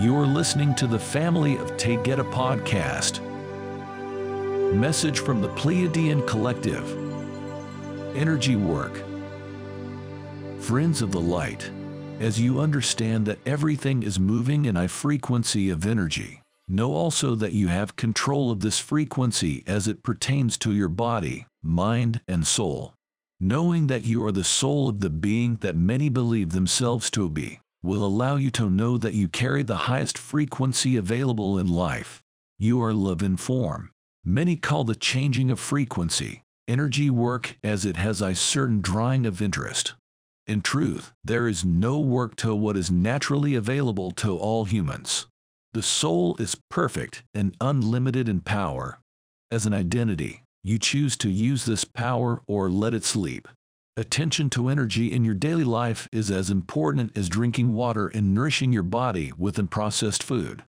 You're listening to the family of Taygeta podcast. Message from the Pleiadian Collective. Energy work. Friends of the light, as you understand that everything is moving in a frequency of energy, know also that you have control of this frequency as it pertains to your body, mind, and soul. Knowing that you are the soul of the being that many believe themselves to be will allow you to know that you carry the highest frequency available in life. You are love in form. Many call the changing of frequency energy work as it has a certain drawing of interest. In truth, there is no work to what is naturally available to all humans. The soul is perfect and unlimited in power. As an identity, you choose to use this power or let it sleep. Attention to energy in your daily life is as important as drinking water and nourishing your body with unprocessed food.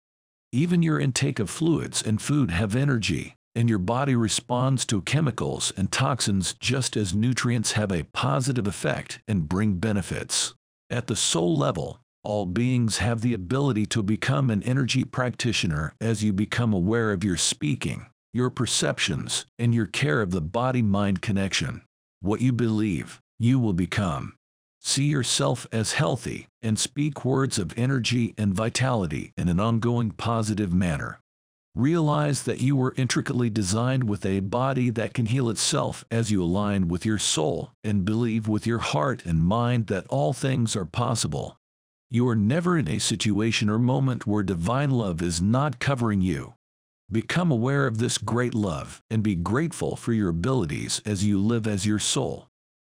Even your intake of fluids and food have energy, and your body responds to chemicals and toxins just as nutrients have a positive effect and bring benefits. At the soul level, all beings have the ability to become an energy practitioner as you become aware of your speaking, your perceptions, and your care of the body mind connection. What you believe, you will become. See yourself as healthy and speak words of energy and vitality in an ongoing positive manner. Realize that you were intricately designed with a body that can heal itself as you align with your soul and believe with your heart and mind that all things are possible. You are never in a situation or moment where divine love is not covering you. Become aware of this great love and be grateful for your abilities as you live as your soul.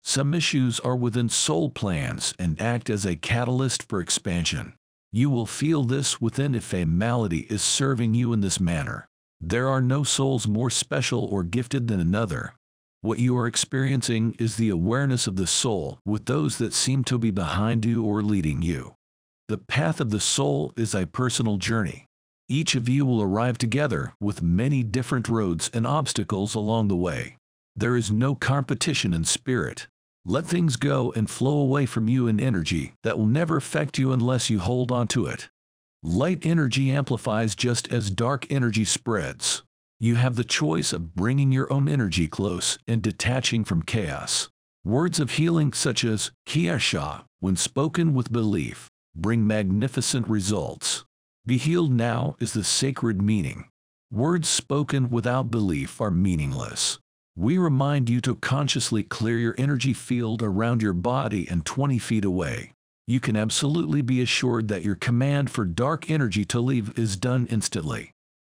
Some issues are within soul plans and act as a catalyst for expansion. You will feel this within if a malady is serving you in this manner. There are no souls more special or gifted than another. What you are experiencing is the awareness of the soul with those that seem to be behind you or leading you. The path of the soul is a personal journey. Each of you will arrive together with many different roads and obstacles along the way. There is no competition in spirit. Let things go and flow away from you in energy that will never affect you unless you hold on to it. Light energy amplifies just as dark energy spreads. You have the choice of bringing your own energy close and detaching from chaos. Words of healing such as Kiasha, when spoken with belief, bring magnificent results. Be healed now is the sacred meaning. Words spoken without belief are meaningless. We remind you to consciously clear your energy field around your body and 20 feet away. You can absolutely be assured that your command for dark energy to leave is done instantly.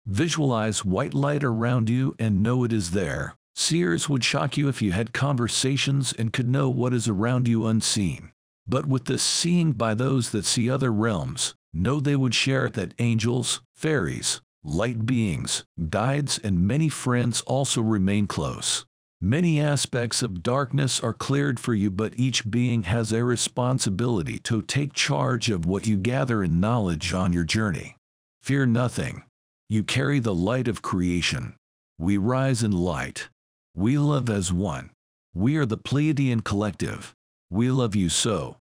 Visualize white light around you and know it is there. Seers would shock you if you had conversations and could know what is around you unseen. But with this seeing by those that see other realms, know they would share that angels, fairies, light beings, guides, and many friends also remain close. Many aspects of darkness are cleared for you, but each being has a responsibility to take charge of what you gather in knowledge on your journey. Fear nothing. You carry the light of creation. We rise in light. We love as one. We are the Pleiadian collective. We love you so.